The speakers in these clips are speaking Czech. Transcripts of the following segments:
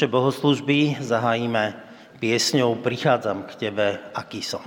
Naše bohoslužby zahájíme piesňou Prichádzam k Tebe, aký som.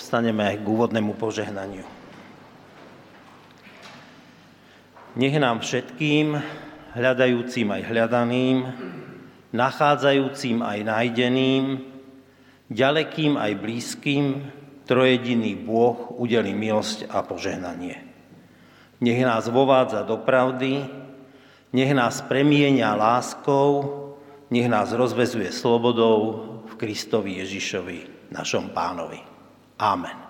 Povstaneme k úvodnému požehnaniu. Nech nám všetkým, hľadajúcim aj hľadaným, nachádzajúcim aj nájdeným, ďalekým aj blízkym, trojediný Bôh udeli milosť a požehnanie. Nech nás vovádza do pravdy, nech nás premienia láskou, nech nás rozvezuje slobodou v Kristovi Ježišovi, našom pánovi. Amen.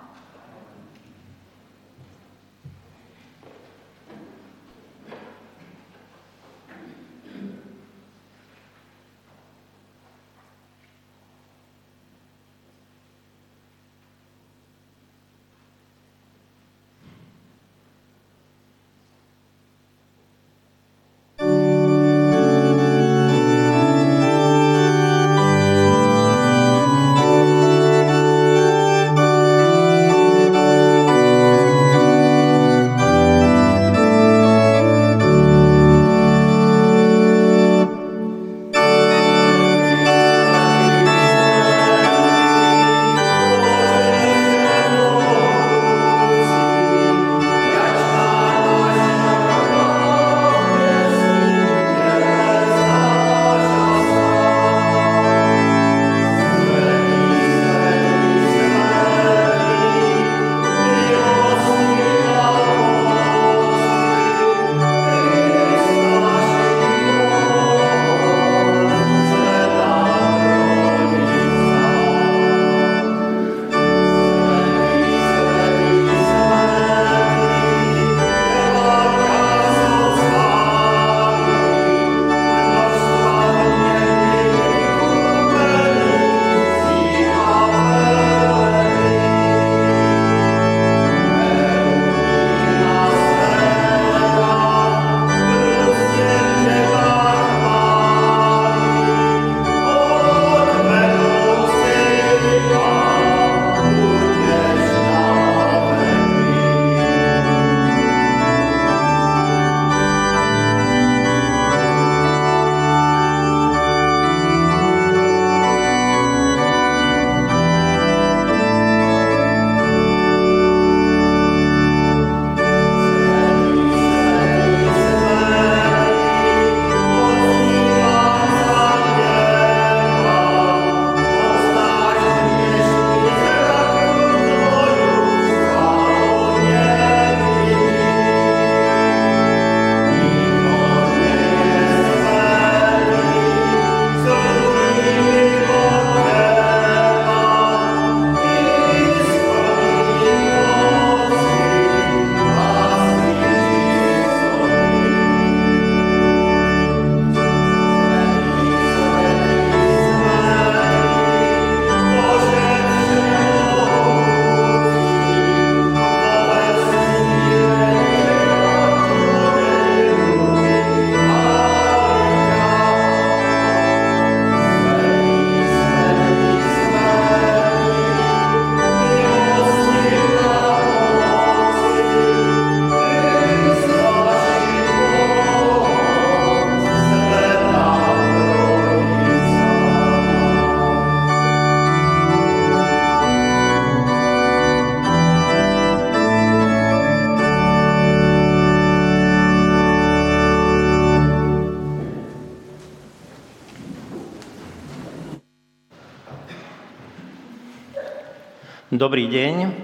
Dobrý deň.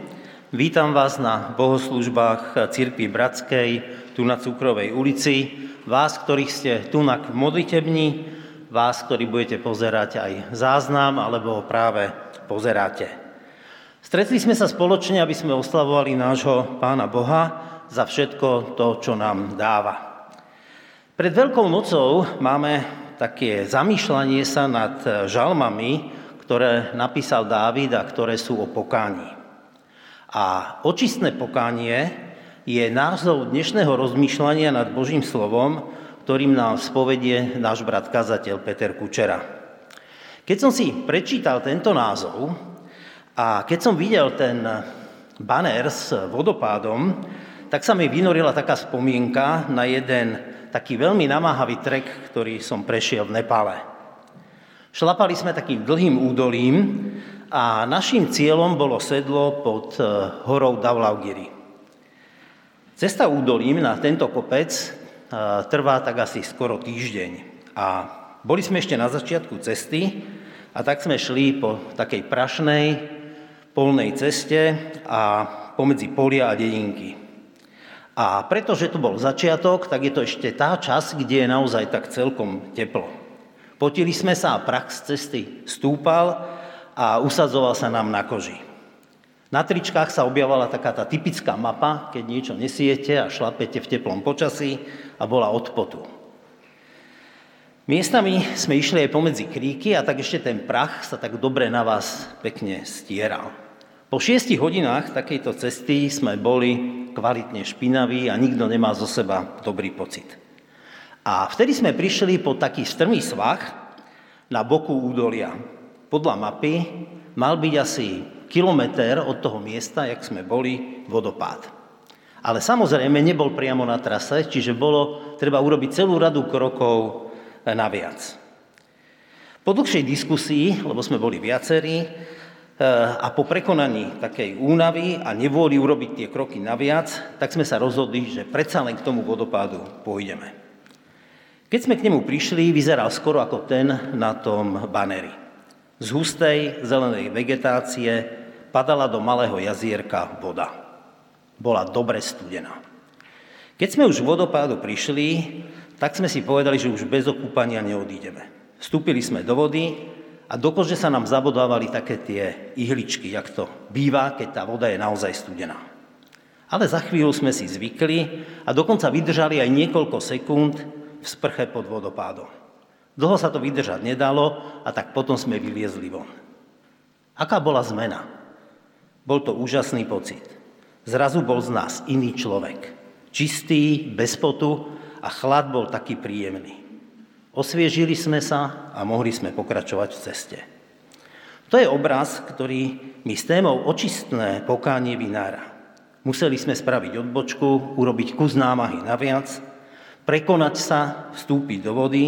Vítam vás na bohoslužbách Církvy Bratskej, tu na Cukrovej ulici. Vás, ktorých ste tu na modlitební, vás, ktorí budete pozerať aj záznam, alebo práve pozeráte. Stretli sme sa spoločne, aby sme oslavovali nášho Pána Boha za všetko to, čo nám dáva. Pred Veľkou nocou máme také zamýšľanie sa nad žalmami, ktoré napísal Dávid a ktoré sú o pokání. A očistné pokánie je názov dnešného rozmýšľania nad Božím slovom, ktorým nám spovedie náš brat kazateľ Peter Kučera. Keď som si prečítal tento názov a keď som videl ten banner s vodopádom, tak sa mi vynorila taká spomienka na jeden taký veľmi namáhavý trek, ktorý som prešiel v Nepále. Šlapali sme takým dlhým údolím a našim cieľom bolo sedlo pod eh, horou Davlaugiri. Cesta údolím na tento kopec eh, trvá tak asi skoro týždeň. A boli sme ešte na začiatku cesty a tak sme šli po takej prašnej polnej ceste a pomedzi polia a dedinky. A pretože to bol začiatok, tak je to ešte tá časť, kde je naozaj tak celkom teplo. Potili sme sa a prach z cesty stúpal a usadzoval sa nám na koži. Na tričkách sa objavovala taká tá typická mapa, keď niečo nesiete a šlapete v teplom počasí a bola od potu. Miestami sme išli aj pomedzi kríky a tak ešte ten prach sa tak dobre na vás pekne stieral. Po šiestich hodinách takejto cesty sme boli kvalitne špinaví a nikto nemá zo seba dobrý pocit. A vtedy sme prišli po taký strmý svah na boku údolia. Podľa mapy mal byť asi kilometr od toho miesta, jak sme boli, vodopád. Ale samozrejme nebol priamo na trase, čiže bolo treba urobiť celú radu krokov naviac. Po dlhšej diskusii, lebo sme boli viacerí, eh, a po prekonaní takej únavy a nevôli urobiť tie kroky naviac, tak sme sa rozhodli, že predsa len k tomu vodopádu pôjdeme. Keď sme k nemu prišli, vyzeral skoro ako ten na tom baneri. Z hustej zelenej vegetácie padala do malého jazierka voda. Bola dobre studená. Keď sme už vodopádu prišli, tak sme si povedali, že už bez okúpania neodídeme. Vstúpili sme do vody a do kože sa nám zabodávali také tie ihličky, jak to býva, keď tá voda je naozaj studená. Ale za chvíľu sme si zvykli a dokonca vydržali aj niekoľko sekúnd, v sprche pod vodopádom. Dlho sa to vydržať nedalo a tak potom sme vyliezli von. Aká bola zmena? Bol to úžasný pocit. Zrazu bol z nás iný človek. Čistý, bez potu a chlad bol taký príjemný. Osviežili sme sa a mohli sme pokračovať v ceste. To je obraz, ktorý mi s témou očistné pokánie vynára. Museli sme spraviť odbočku, urobiť kus námahy naviac, prekonať sa, vstúpiť do vody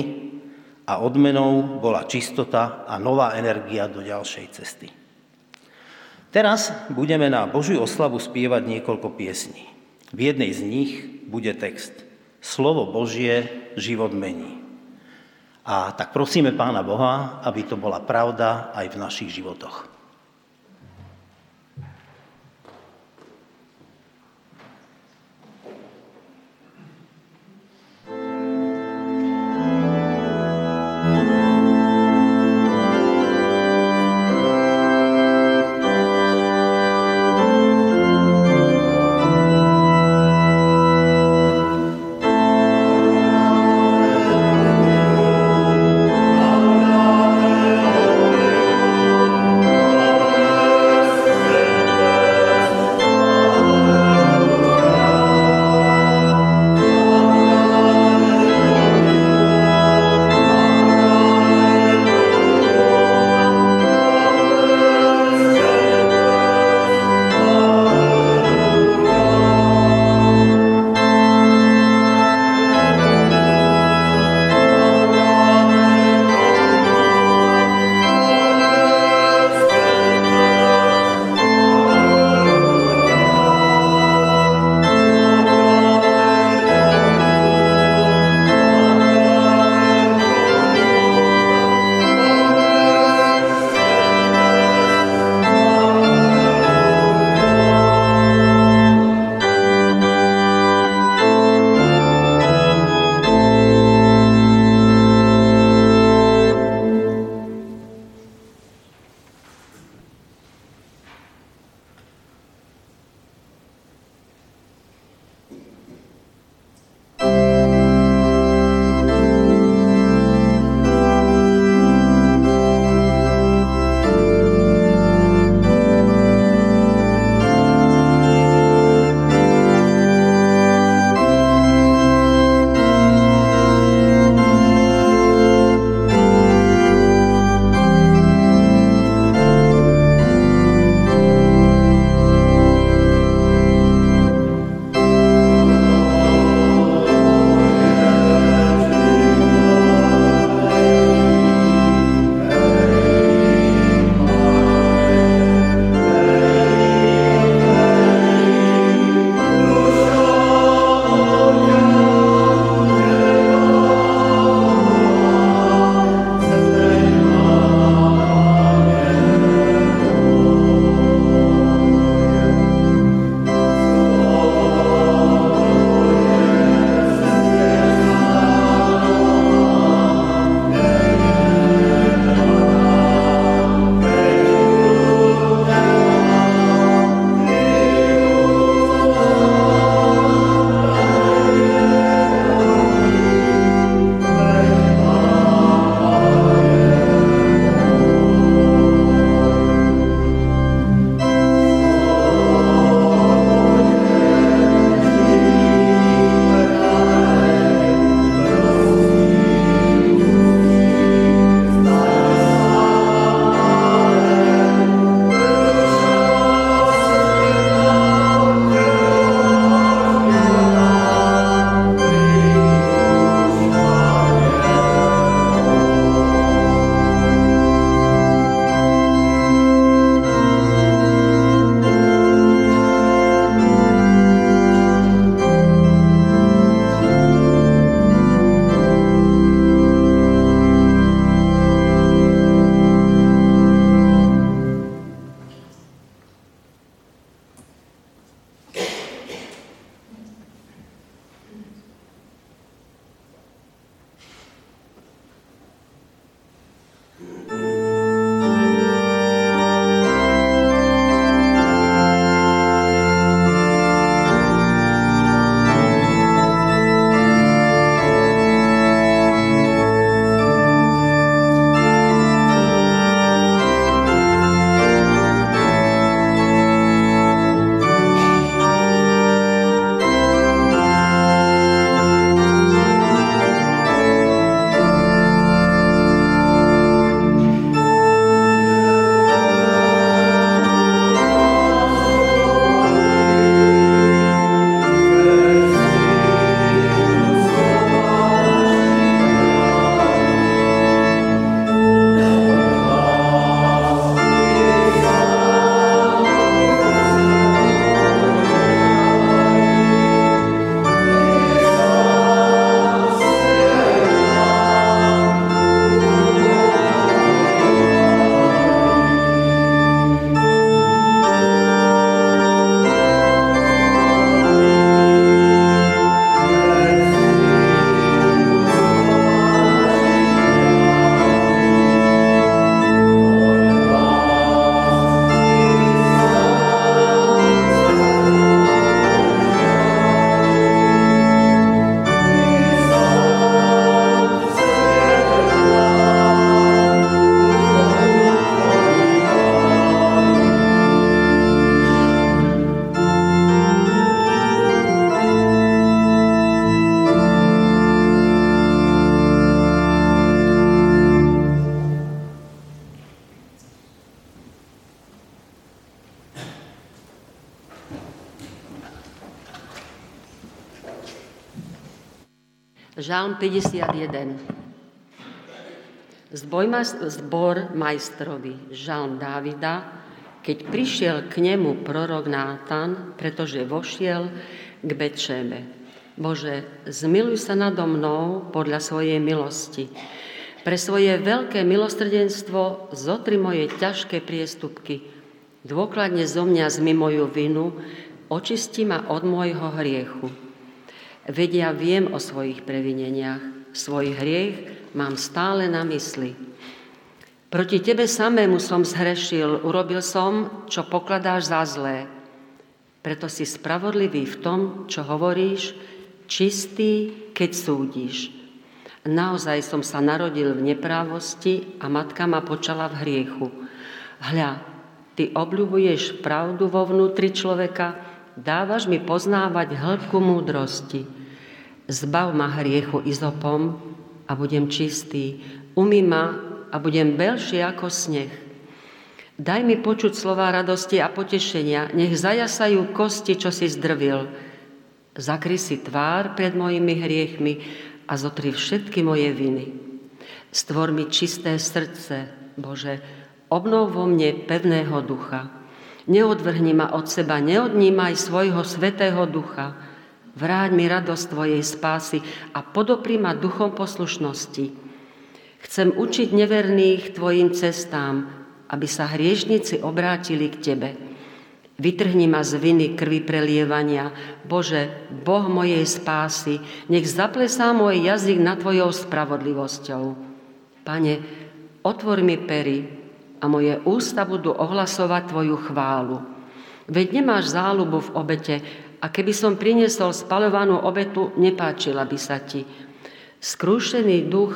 a odmenou bola čistota a nová energia do ďalšej cesty. Teraz budeme na Božiu oslavu spievať niekoľko piesní. V jednej z nich bude text Slovo Božie život mení. A tak prosíme Pána Boha, aby to bola pravda aj v našich životoch. 51. Zbor majstrovi, žalm Dávida, keď prišiel k nemu prorok Nátan, pretože vošiel k Bečeme. Bože, zmiluj sa nado mnou podľa svojej milosti. Pre svoje veľké milostrdenstvo zotri moje ťažké priestupky. Dôkladne zo mňa zmi moju vinu, očisti ma od môjho hriechu Vedia, viem o svojich previneniach. Svoj hriech mám stále na mysli. Proti tebe samému som zhrešil, urobil som, čo pokladáš za zlé. Preto si spravodlivý v tom, čo hovoríš, čistý, keď súdiš. Naozaj som sa narodil v neprávosti a matka ma počala v hriechu. Hľa, ty obľubuješ pravdu vo vnútri človeka, dávaš mi poznávať hĺbku múdrosti. Zbav ma hriechu izopom a budem čistý. Umy ma a budem belší ako sneh. Daj mi počuť slova radosti a potešenia, nech zajasajú kosti, čo si zdrvil. Zakry si tvár pred mojimi hriechmi a zotri všetky moje viny. Stvor mi čisté srdce, Bože, obnov vo mne pevného ducha. Neodvrhni ma od seba, neodnímaj svojho svetého ducha. Vráť mi radosť Tvojej spásy a podopri ma duchom poslušnosti. Chcem učiť neverných Tvojim cestám, aby sa hriešnici obrátili k Tebe. Vytrhni ma z viny krvi prelievania. Bože, Boh mojej spásy, nech zaplesá môj jazyk na Tvojou spravodlivosťou. Pane, otvor mi pery a moje ústa budú ohlasovať Tvoju chválu. Veď nemáš záľubu v obete, a keby som priniesol spalovanú obetu, nepáčila by sa ti. Skrúšený duch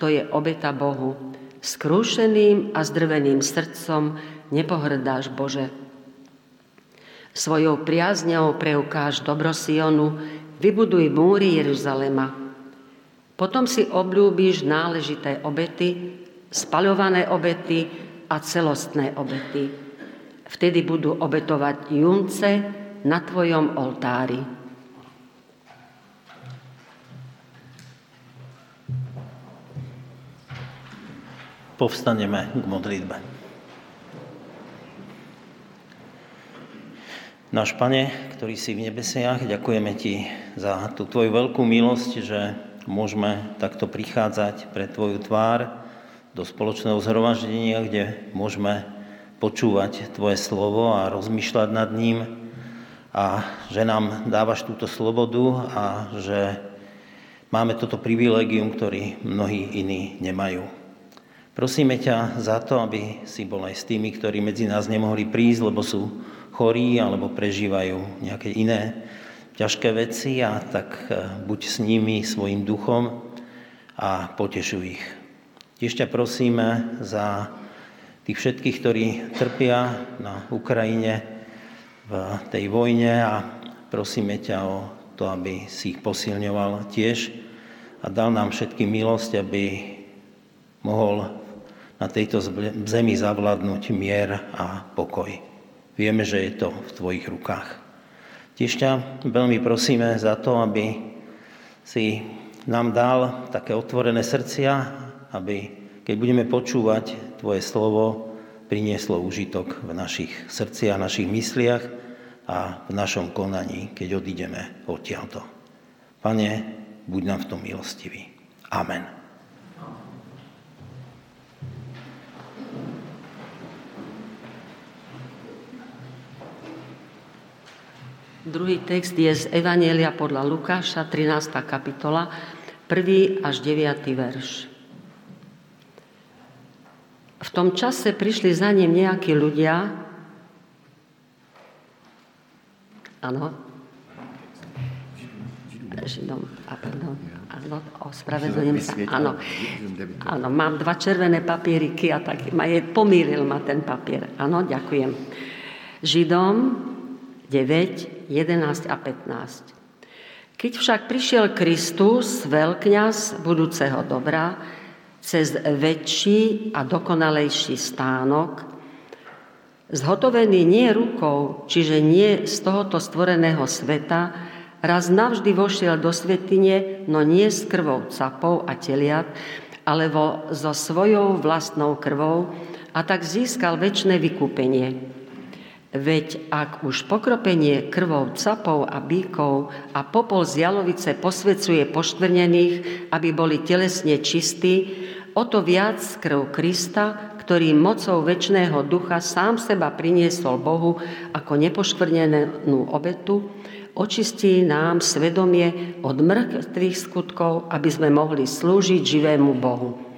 to je obeta Bohu. Skrúšeným a zdrveným srdcom nepohrdáš Bože. Svojou priazňou preukáž dobro Sionu, vybuduj múry Jeruzalema. Potom si obľúbíš náležité obety, spaľované obety a celostné obety. Vtedy budú obetovať junce, na Tvojom oltári. Povstaneme k modlitbe. Náš Pane, ktorý si v nebesiach, ďakujeme Ti za tú Tvoju veľkú milosť, že môžeme takto prichádzať pre Tvoju tvár do spoločného zhromaždenia, kde môžeme počúvať Tvoje slovo a rozmýšľať nad ním, a že nám dávaš túto slobodu a že máme toto privilegium, ktorý mnohí iní nemajú. Prosíme ťa za to, aby si bol aj s tými, ktorí medzi nás nemohli prísť, lebo sú chorí alebo prežívajú nejaké iné ťažké veci a tak e, buď s nimi svojim duchom a potešuj ich. Tiež ťa prosíme za tých všetkých, ktorí trpia na Ukrajine, v tej vojne a prosíme ťa o to, aby si ich posilňoval tiež a dal nám všetkým milosť, aby mohol na tejto zemi zavládnuť mier a pokoj. Vieme, že je to v tvojich rukách. Tiež ťa veľmi prosíme za to, aby si nám dal také otvorené srdcia, aby keď budeme počúvať Tvoje slovo, prinieslo užitok v našich srdciach, našich mysliach a v našom konaní, keď odídeme odtiaľto. Pane, buď nám v tom milostivý. Amen. Druhý text je z Evanielia podľa Lukáša, 13. kapitola, 1. až 9. verš. V tom čase prišli za ním nejakí ľudia, áno, Židom, a pardon, áno, ospravedlňujem sa, áno, áno, mám dva červené papieriky a tak ma je, pomýlil ma ten papier, áno, ďakujem. Židom 9, 11 a 15. Keď však prišiel Kristus, veľkňaz budúceho dobra, cez väčší a dokonalejší stánok, zhotovený nie rukou, čiže nie z tohoto stvoreného sveta, raz navždy vošiel do svetine, no nie s krvou capov a teliat, alebo so svojou vlastnou krvou, a tak získal väčšie vykúpenie. Veď ak už pokropenie krvou capov a bíkov a popol z jalovice posvecuje poštvrnených, aby boli telesne čistí, o to viac krv Krista, ktorý mocou väčšného ducha sám seba priniesol Bohu ako nepoškvrnenú obetu, očistí nám svedomie od mŕtvych skutkov, aby sme mohli slúžiť živému Bohu.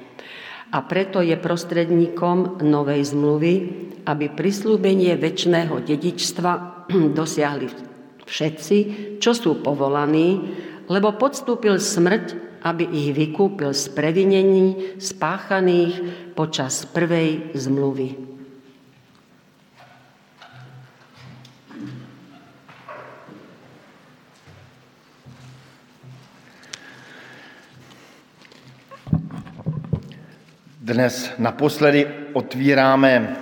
A preto je prostredníkom novej zmluvy, aby prislúbenie väčšného dedičstva dosiahli všetci, čo sú povolaní, lebo podstúpil smrť, aby ich vykúpil z previnení spáchaných počas prvej zmluvy. Dnes naposledy otvíráme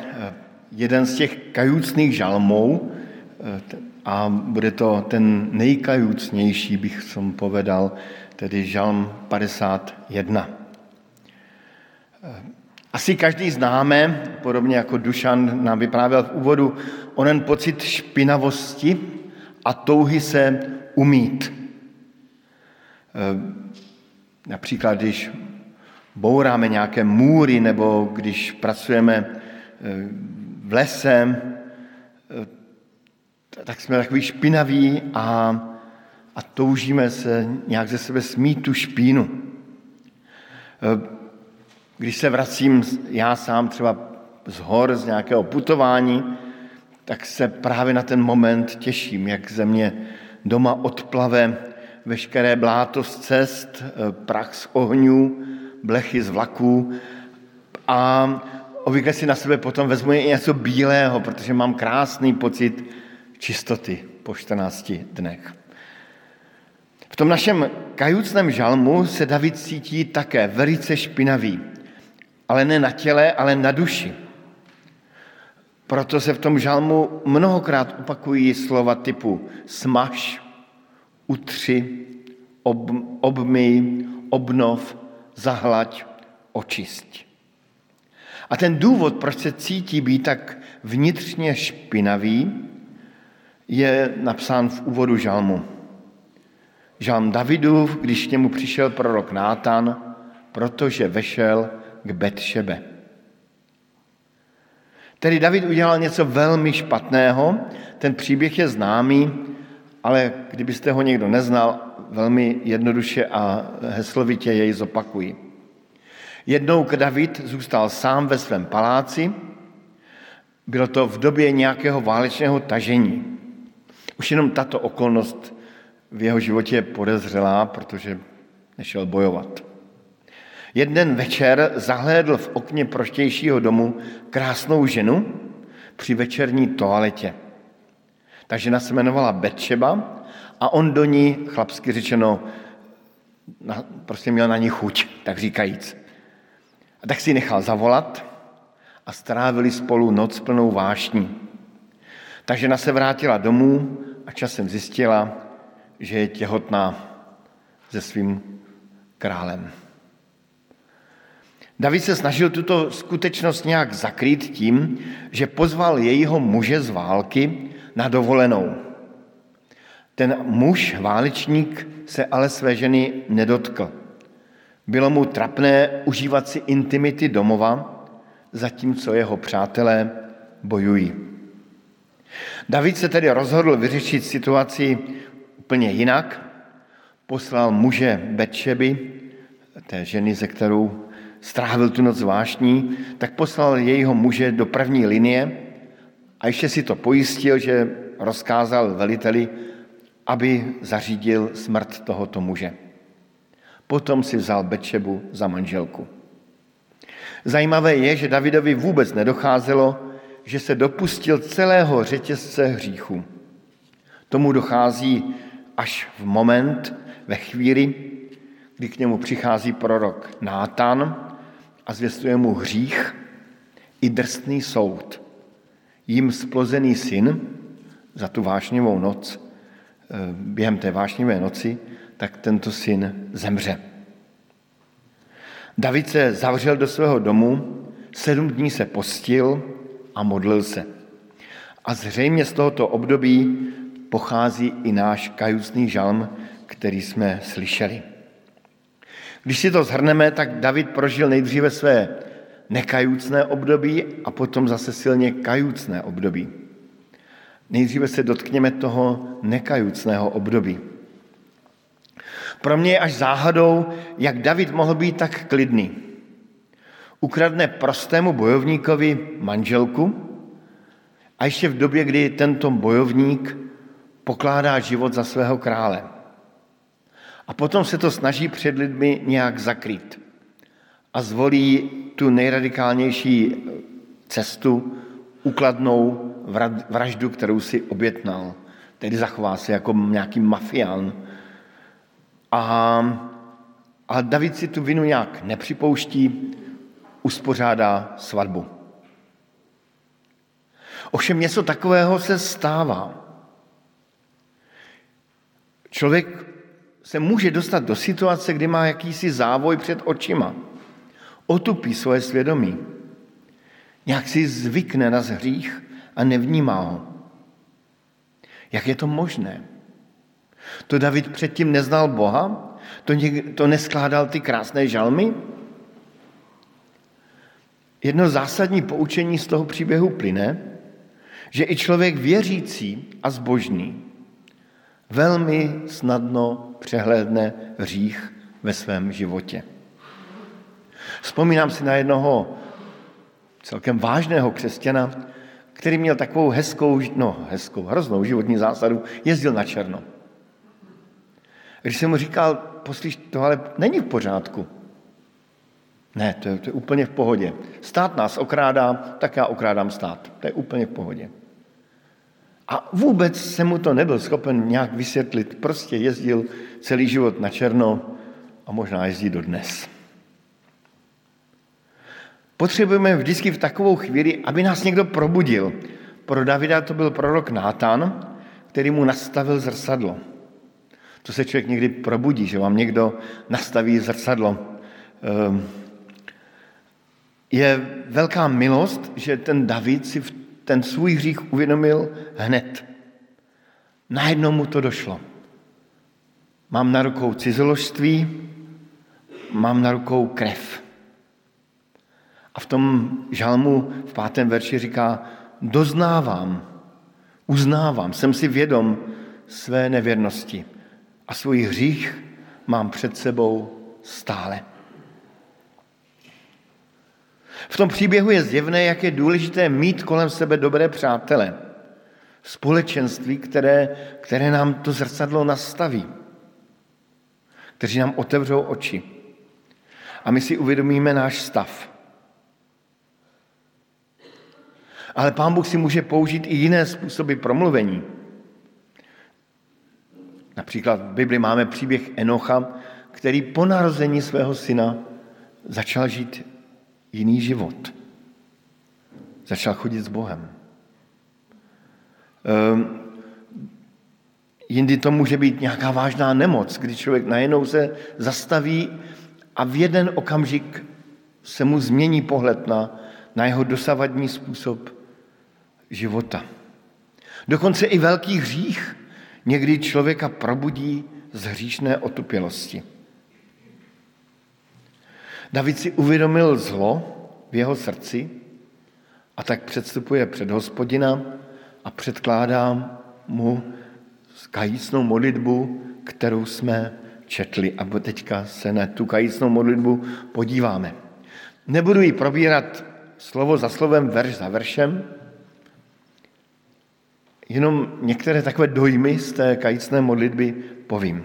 jeden z těch kajucných žalmů eh, a bude to ten nejkajucnější, bych som povedal, tedy žalm 51. Eh, asi každý známe, podobně jako Dušan nám vyprávěl v úvodu, onen pocit špinavosti a touhy se umít. Eh, například, když bouráme nějaké můry nebo když pracujeme v lese, eh, tak jsme takový špinaví a, a toužíme se nějak ze sebe smít tu špínu. Eh, když se vracím já sám třeba z hor, z nějakého putování, tak se právě na ten moment těším, jak ze mě doma odplave veškeré bláto z cest, eh, prach z ohňů, blechy z vlaků a obvykle si na sebe potom vezmu i něco bílého, protože mám krásný pocit čistoty po 14 dnech. V tom našem kajucném žalmu se David cítí také velice špinavý, ale ne na těle, ale na duši. Proto se v tom žalmu mnohokrát opakují slova typu smaž, utři, ob, obmyj, obnov, zahlaď, očisť. A ten důvod, proč se cítí být tak vnitřně špinavý, je napsán v úvodu žalmu. Žalm Davidův, když k němu přišel prorok Nátan, protože vešel k Betšebe. Tedy David udělal něco velmi špatného, ten příběh je známý, ale kdybyste ho někdo neznal, velmi jednoduše a heslovitě jej zopakuji. Jednou David zůstal sám ve svém paláci, bylo to v době nějakého válečného tažení. Už jenom tato okolnost v jeho životě podezřelá, protože nešel bojovat. Jeden večer zahlédl v okně proštějšího domu krásnou ženu při večerní toaletě. Ta žena se jmenovala Betšeba a on do ní, chlapsky řečeno, prostě měl na ní chuť, tak říkajíc. A tak si nechal zavolat a strávili spolu noc plnou vášní. Ta žena se vrátila domů a časem zjistila, že je těhotná se svým králem. David se snažil tuto skutečnost nějak zakrýt tím, že pozval jejího muže z války na dovolenou. Ten muž, válečník, se ale své ženy nedotkl. Bylo mu trapné užívat si intimity domova, zatímco jeho přátelé bojují. David se tedy rozhodl vyřešit situaci úplně jinak. Poslal muže Betšeby, té ženy, ze kterou strávil tu noc vášní, tak poslal jejího muže do první linie a ještě si to pojistil, že rozkázal veliteli, aby zařídil smrt tohoto muže. Potom si vzal Bečebu za manželku. Zajímavé je, že Davidovi vůbec nedocházelo, že se dopustil celého řetězce hříchu. Tomu dochází až v moment, ve chvíli, kdy k němu přichází prorok Nátan a zvěstuje mu hřích i drsný soud. Jím splozený syn za tu vášnivou noc během té vášnivé noci, tak tento syn zemře. David se zavřel do svého domu, sedm dní se postil a modlil se. A zřejmě z tohoto období pochází i náš kajucný žalm, který jsme slyšeli. Když si to zhrneme, tak David prožil nejdříve své nekajucné období a potom zase silně kajucné období. Nejdříve se dotkněme toho nekajucného období. Pro mě je až záhadou, jak David mohl být tak klidný. Ukradne prostému bojovníkovi manželku a ještě v době, kdy tento bojovník pokládá život za svého krále. A potom se to snaží před lidmi nějak zakrýt. A zvolí tu nejradikálnější cestu, ukladnou vraždu, kterou si obětnal. Tedy zachová se jako nějaký mafián. A, a David si tu vinu nějak nepřipouští, uspořádá svatbu. Ovšem něco takového se stává. Člověk se může dostat do situace, kdy má jakýsi závoj před očima. Otupí svoje svědomí. Nějak si zvykne na hřích a nevnímá ho. Jak je to možné? To David předtím neznal Boha? To, něk, to neskládal ty krásné žalmy? Jedno zásadní poučení z toho příběhu plyne, že i člověk věřící a zbožný velmi snadno přehlédne hřích ve svém životě. Vzpomínám si na jednoho celkem vážného křesťana, který měl takovou hezkou, no hezkou, hroznou životní zásadu, jezdil na černo. Když jsem mu říkal, poslíš, to ale není v pořádku. Ne, to je, to je úplně v pohodě. Stát nás okrádá, tak já okrádám stát. To je úplně v pohodě. A vůbec se mu to nebyl schopen nějak vysvětlit. Prostě jezdil celý život na černo a možná jezdí do dnes. Potřebujeme vždycky v takovou chvíli, aby nás někdo probudil. Pro Davida to byl prorok Nátan, který mu nastavil zrcadlo. To se člověk někdy probudí, že vám někdo nastaví zrcadlo. Ehm, je velká milost, že ten David si ten svůj hřích uvědomil hned. Najednou mu to došlo. Mám na rukou cizoložství, mám na rukou krev. A v tom žalmu v pátém verši říká, doznávám, uznávám, jsem si vědom své nevěrnosti a svůj hřích mám před sebou stále. V tom příběhu je zjevné, jak je důležité mít kolem sebe dobré přátele. Společenství, které, které nám to zrcadlo nastaví. Kteří nám otevřou oči. A my si uvědomíme náš stav. Ale Pán Bůh si může použít i jiné způsoby promluvení. Například v Bibli máme příběh Enocha, který po narození svého syna začal žít jiný život. Začal chodit s Bohem. Um, jindy to může být nějaká vážná nemoc, kdy člověk najednou se zastaví a v jeden okamžik se mu změní pohled na, na jeho dosavadní způsob života. Dokonce i velký hřích někdy člověka probudí z hříšné otupělosti. David si uvědomil zlo v jeho srdci a tak předstupuje před hospodina a předkládá mu kajícnou modlitbu, kterou jsme četli. A teďka se na tu kajícnou modlitbu podíváme. Nebudu ji probírat slovo za slovem, verš za veršem, jenom některé takové dojmy z té kajícné modlitby povím.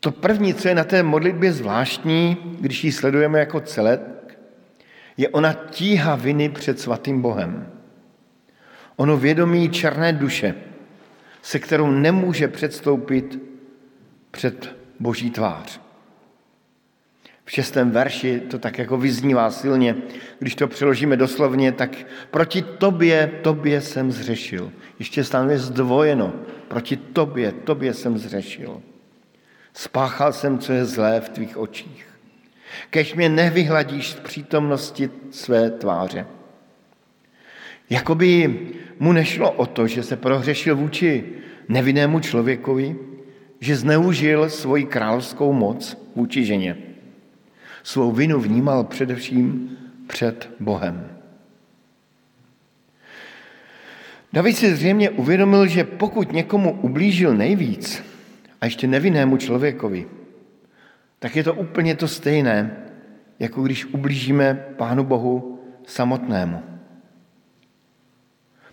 To první, co je na té modlitbě zvláštní, když ji sledujeme jako celek, je ona tíha viny před svatým Bohem. Ono vědomí černé duše, se kterou nemůže předstoupit před boží tvář. V šestém verši to tak jako vyznívá silně. Když to přeložíme doslovně, tak proti tobě, tobě jsem zřešil. Ještě je zdvojeno. Proti tobě, tobě jsem zřešil. Spáchal jsem, co je zlé v tvých očích. Kež mě nevyhladíš z přítomnosti své tváře. Jakoby mu nešlo o to, že se prohřešil vůči nevinnému člověkovi, že zneužil svoji královskou moc vůči ženě. Svou vinu vnímal především před Bohem. David si zřejmě uvědomil, že pokud někomu ublížil nejvíc, a ještě nevinnému člověkovi, tak je to úplně to stejné, jako když ublížíme Pánu Bohu samotnému.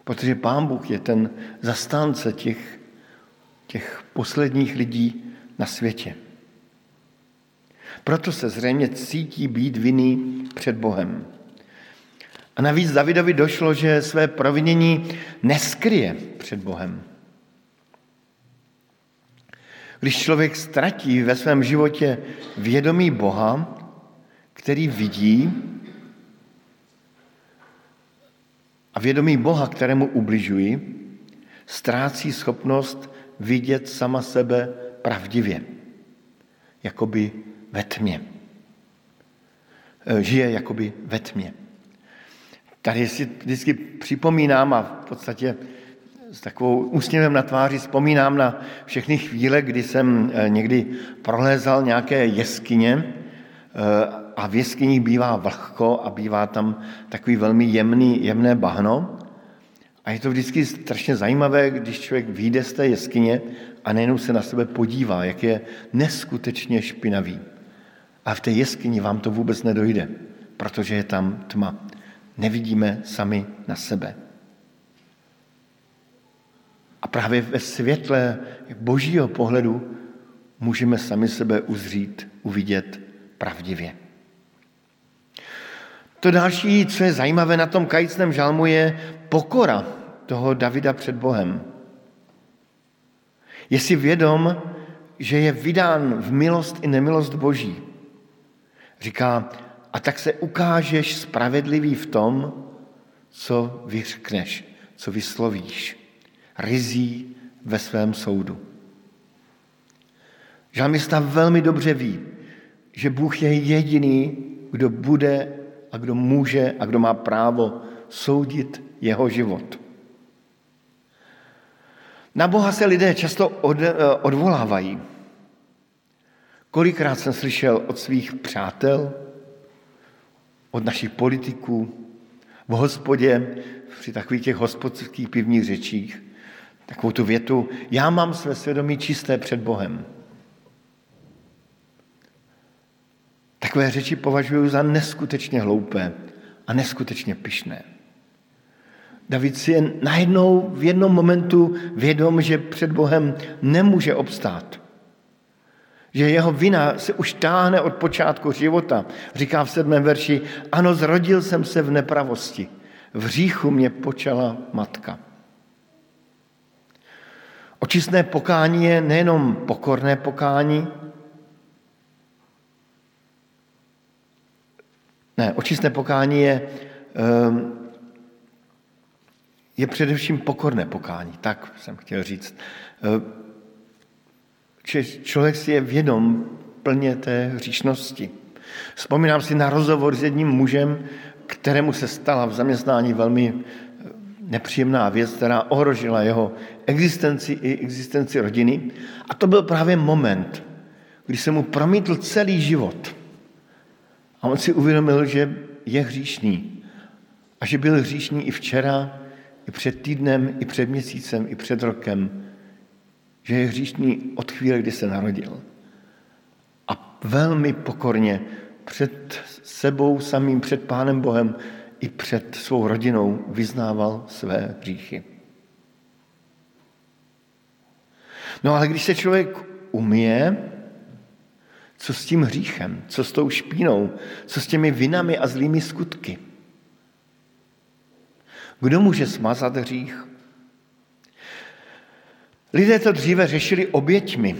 Protože Pán Bůh je ten zastánce těch, těch posledních lidí na světě. Proto se zřejmě cítí být vinný před Bohem. A navíc Davidovi došlo, že své provinění neskryje před Bohem. Když člověk ztratí ve svém životě vědomí Boha, který vidí, a vědomí Boha, kterému ubližují, ztrácí schopnost vidět sama sebe pravdivě, jakoby ve tmě. E, žije jakoby ve tmě. Tady si vždycky připomínám a v podstatě s takovou úsměvem na tváři vzpomínám na všechny chvíle, kdy jsem eh, někdy prolézal nějaké jeskyně eh, a v jeskyních bývá vlhko a bývá tam takový velmi jemný, jemné bahno. A je to vždycky strašně zajímavé, když člověk vyjde z té jeskyně a nejenom se na sebe podívá, jak je neskutečně špinavý. A v té jeskyni vám to vůbec nedojde, protože je tam tma. Nevidíme sami na sebe. A právě ve světle božího pohledu můžeme sami sebe uzřít, uvidět pravdivě. To další, co je zajímavé na tom kajícném žalmu, je pokora toho Davida před Bohem. Je si vědom, že je vydán v milost i nemilost Boží. Říká, a tak se ukážeš spravedlivý v tom, co vyřkneš, co vyslovíš rizí ve svém soudu. Žalmista velmi dobře ví, že Bůh je jediný, kdo bude a kdo může a kdo má právo soudit jeho život. Na Boha se lidé často od, eh, odvolávají. Kolikrát jsem slyšel od svých přátel, od našich politiků, v hospodě, při takových těch hospodských pivních řečích, takovou tu větu, já mám své svědomí čisté před Bohem. Takové řeči považuji za neskutečně hloupé a neskutečně pyšné. David si je najednou v jednom momentu vědom, že před Bohem nemůže obstát. Že jeho vina se už táhne od počátku života. Říká v sedmém verši, ano, zrodil jsem se v nepravosti. V říchu mě počala matka. Očistné pokání je nejenom pokorné pokání, ne, očistné pokání je, ehm, je především pokorné pokání, tak jsem chtěl říct. Že člověk si je vědom plně té hříšnosti. Vzpomínám si na rozhovor s jedním mužem, kterému se stala v zaměstnání velmi nepříjemná věc, která ohrožila jeho existenci i existenci rodiny. A to byl právě moment, kdy se mu promítl celý život. A on si uvědomil, že je hříšný. A že byl hříšný i včera, i před týdnem, i před měsícem, i před rokem. Že je hříšný od chvíle, kdy se narodil. A velmi pokorně před sebou samým, před Pánem Bohem i před svou rodinou vyznával své hříchy. No ale když se člověk umije, co s tím hříchem, co s tou špínou, co s těmi vinami a zlými skutky? Kdo může smazat hřích? Lidé to dříve řešili oběťmi,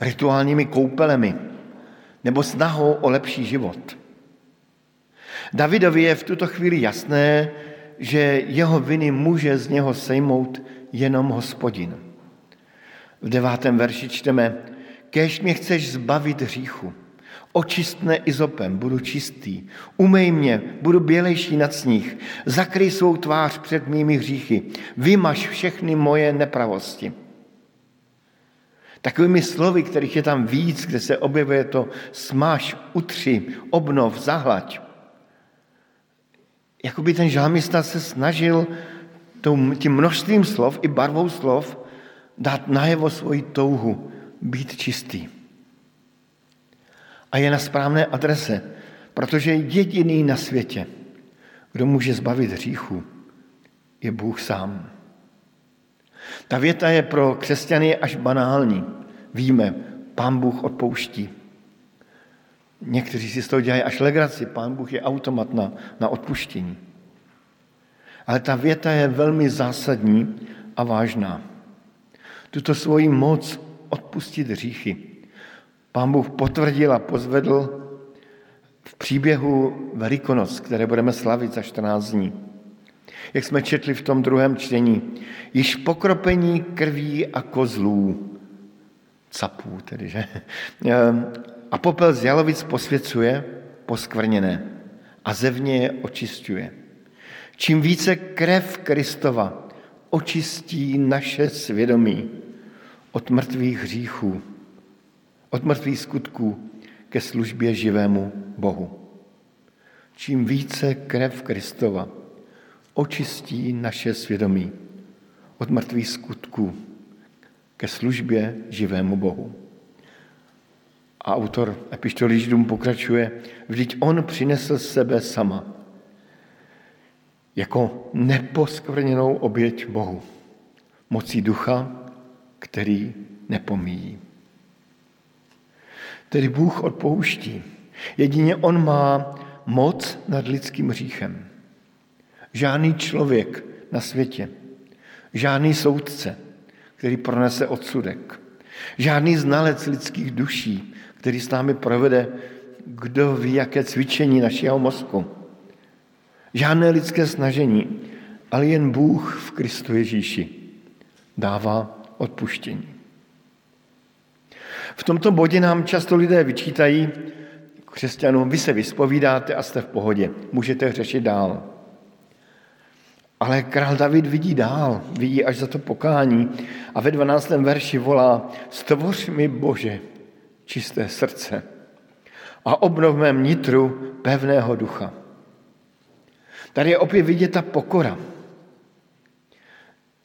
rituálními koupelemi, nebo snahou o lepší život. Davidovi je v tuto chvíli jasné, že jeho viny může z něho sejmout jenom hospodin. V devátém verši čteme, kež mě chceš zbavit hříchu, očistne izopem, budu čistý, umej mě, budu bělejší nad sníh, zakryj svou tvář před mými hříchy, vymaž všechny moje nepravosti. Takovými slovy, kterých je tam víc, kde se objevuje to smaž, utři, obnov, zahlaď. Jakoby ten žálmista se snažil tím množstvím slov i barvou slov dát najevo svoji touhu být čistý. A je na správné adrese, protože jediný na světě, kdo může zbavit hříchu, je Bůh sám. Ta věta je pro křesťany až banální. Víme, pán Bůh odpouští. Někteří si z toho dělají až legraci. Pán Bůh je automat na, na odpuštění. Ale ta věta je velmi zásadní a vážná. Tuto svoji moc odpustit hříchy. Pán Bůh potvrdil a pozvedl v příběhu Velikonoc, které budeme slavit za 14 dní. Jak jsme četli v tom druhém čtení, již pokropení krví a kozlů, capů tedy, že? A popel z jalovic posvěcuje poskvrněné a zevně je očistuje. Čím více krev Kristova očistí naše svědomí od mrtvých hříchů, od mrtvých skutků ke službě živému Bohu. Čím více krev Kristova očistí naše svědomí od mrtvých skutků ke službě živému Bohu. A autor epištoly Židům pokračuje, vždyť on přinesl sebe sama jako neposkvrněnou oběť Bohu, mocí ducha, který nepomíjí. Tedy Bůh odpouští. Jedině On má moc nad lidským hříchem. Žádný člověk na světě, žádný soudce, který pronese odsudek, žádný znalec lidských duší, který s námi provede, kdo ví, jaké cvičení našeho mozku. Žádné lidské snažení, ale jen Bůh v Kristu Ježíši dává odpuštění. V tomto bodě nám často lidé vyčítají, křesťanům, vy se vyspovídáte a jste v pohodě, můžete řešit dál. Ale král David vidí dál, vidí až za to pokání a ve 12. verši volá, stvoř mi Bože čisté srdce a obnov mém nitru pevného ducha. Tady je opět vidět ta pokora.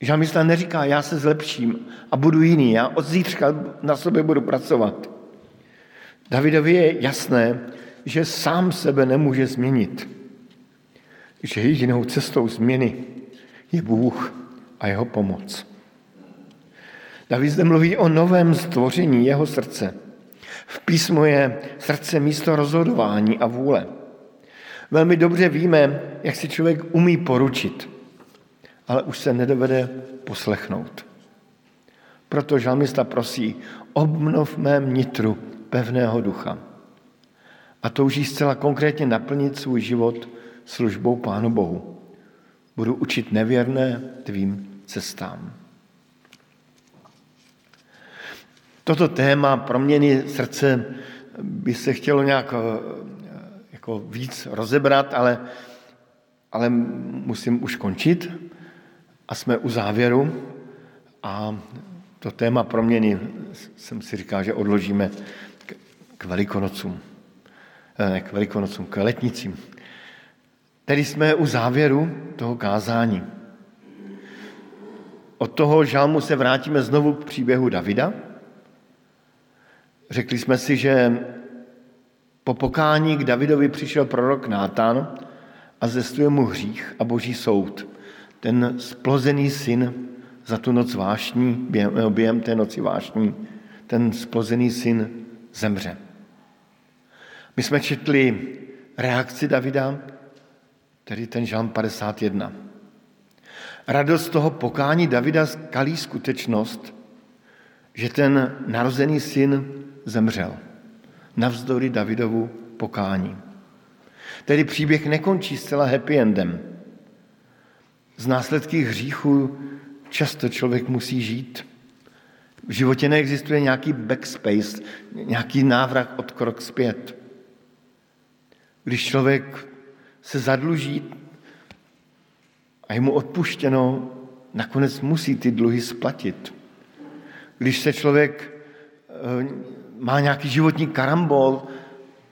Žalmista neříká, já se zlepším a budu jiný, já od zítřka na sobě budu pracovat. Davidovi je jasné, že sám sebe nemůže změnit. Že jedinou cestou změny je Bůh a jeho pomoc. David zde mluví o novém stvoření jeho srdce. V písmu je srdce místo rozhodování a vůle. Velmi dobře víme, jak si člověk umí poručit ale už se nedovede poslechnout. Proto žalmista prosí, obnov mém nitru pevného ducha. A touží zcela konkrétně naplnit svůj život službou Pánu Bohu. Budu učit nevěrné tvým cestám. Toto téma proměny srdce by se chtělo nějak eh, jako víc rozebrat, ale, ale musím už končit. A jsme u závěru a to téma proměny jsem si říkal, že odložíme k velikonocům. Eh, ne k velikonocům, k letnicím. Tedy jsme u závěru toho kázání. Od toho žalmu se vrátíme znovu k příběhu Davida. Řekli jsme si, že po pokání k Davidovi přišel prorok Nátan a zestuje mu hřích a boží soud ten splozený syn za tu noc vášní, během, během té noci vášní, ten splozený syn zemře. My jsme četli reakci Davida, tedy ten žalm 51. Radost toho pokání Davida skalí skutečnost, že ten narozený syn zemřel. navzdory Davidovu pokání. Tedy příběh nekončí zcela happy endem. Z následky hříchu často člověk musí žít. V životě neexistuje nějaký backspace, nějaký návrat od krok zpět. Když člověk se zadluží a je mu odpuštěno, nakonec musí ty dluhy splatit. Když se člověk eh, má nějaký životní karambol,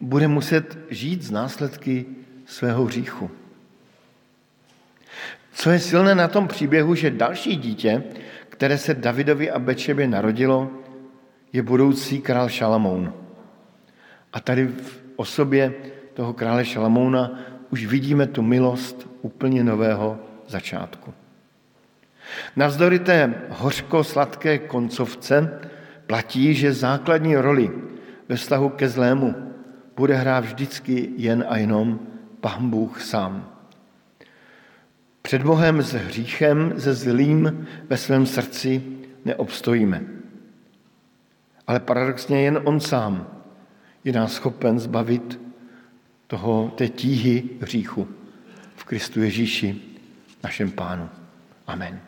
bude muset žít z následky svého hříchu. Co je silné na tom příběhu, že další dítě, které se Davidovi a Bečebě narodilo, je budoucí král Šalamoun. A tady v osobě toho krále Šalamouna už vidíme tu milost úplně nového začátku. Navzdory té hořko-sladké koncovce platí, že základní roli ve vztahu ke zlému bude hrát vždycky jen a jenom Pán Bůh sám. Před Bohem s hříchem, se zlým ve svém srdci neobstojíme. Ale paradoxně jen On sám je nás schopen zbavit toho, té tíhy hříchu v Kristu Ježíši, našem Pánu. Amen.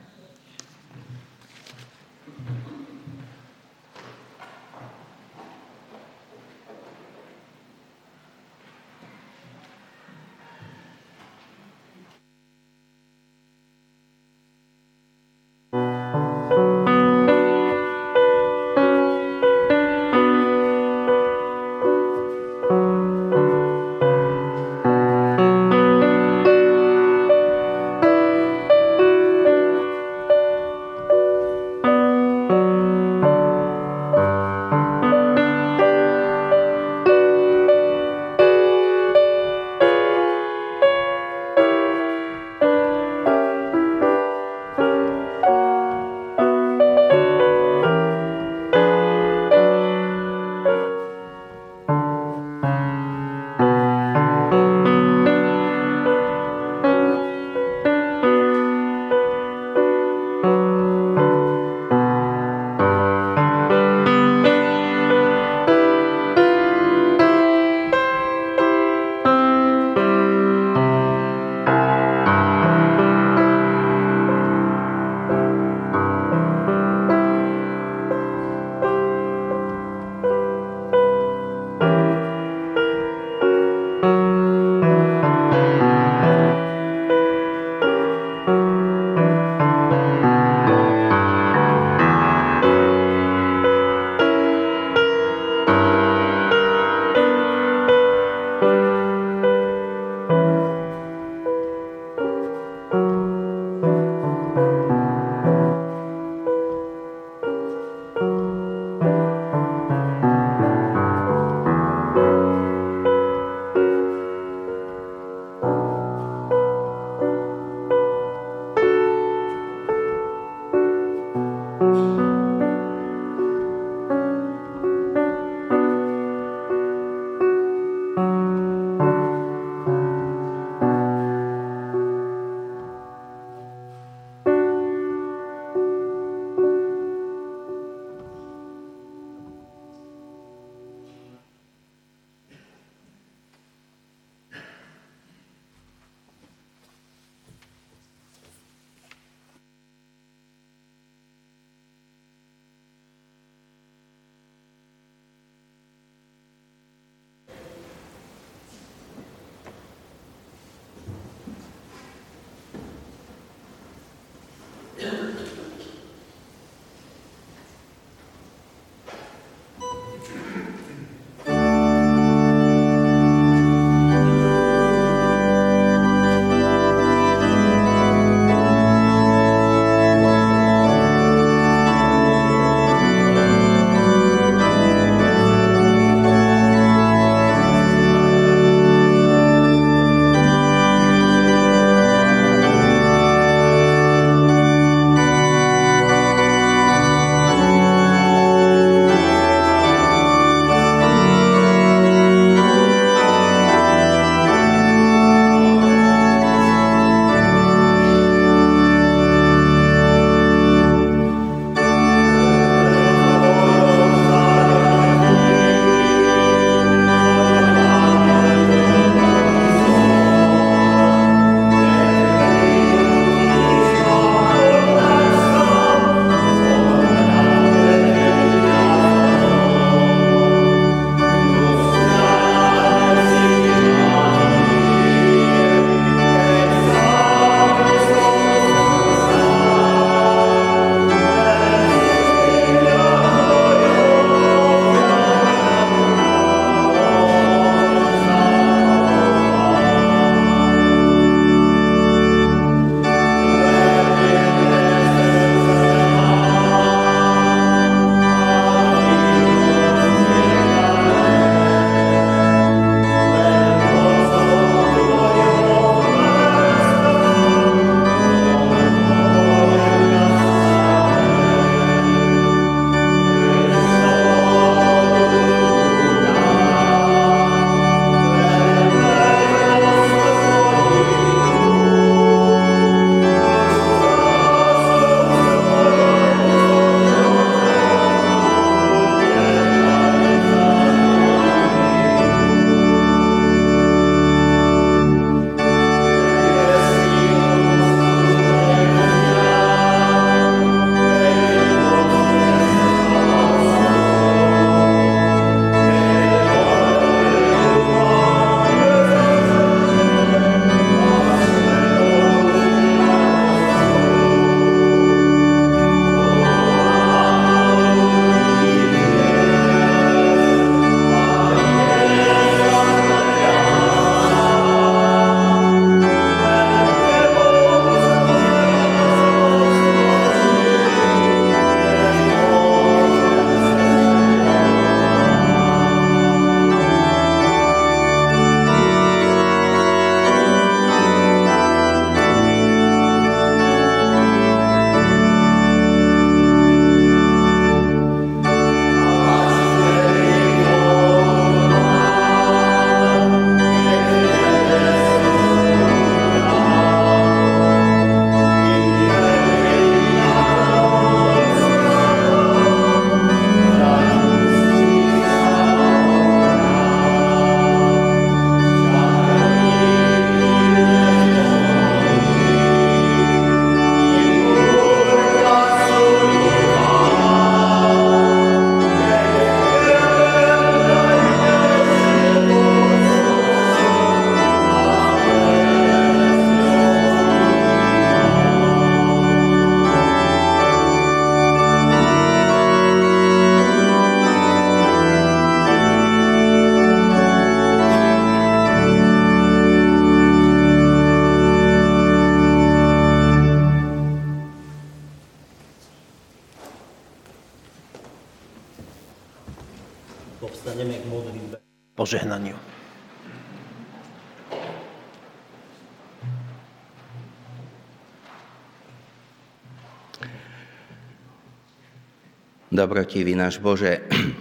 Dobrotivý náš Bože,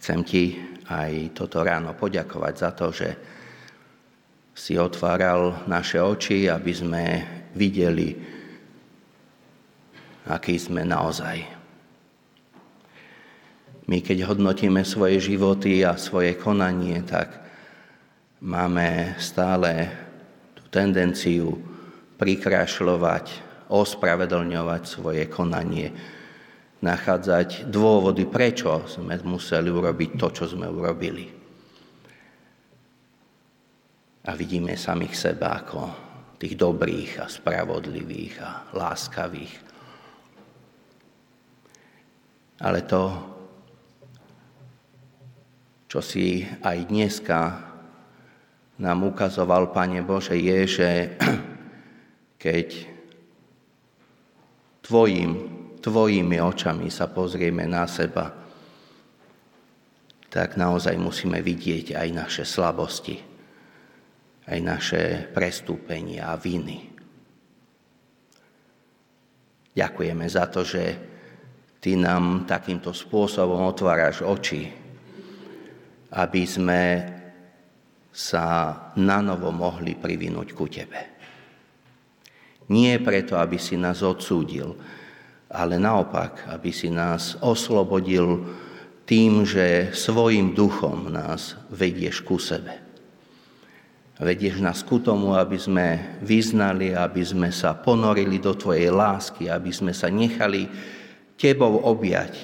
chcem Ti aj toto ráno poďakovať za to, že si otváral naše oči, aby sme videli, aký sme naozaj. My, keď hodnotíme svoje životy a svoje konanie, tak máme stále tú tendenciu prikrašľovať, ospravedlňovať svoje konanie, nachádzať dôvody, prečo sme museli urobiť to, čo sme urobili. A vidíme samých seba ako tých dobrých a spravodlivých a láskavých. Ale to, čo si aj dneska nám ukazoval, Pane Bože, je, že keď Tvojim tvojimi očami sa pozrieme na seba, tak naozaj musíme vidieť aj naše slabosti, aj naše prestúpenia a viny. Ďakujeme za to, že Ty nám takýmto spôsobom otváraš oči, aby sme sa nanovo mohli privinúť ku Tebe. Nie preto, aby si nás odsúdil, ale naopak, aby si nás oslobodil tým, že svojim duchom nás vedieš ku sebe. Vedieš nás ku tomu, aby sme vyznali, aby sme sa ponorili do Tvojej lásky, aby sme sa nechali Tebou objať,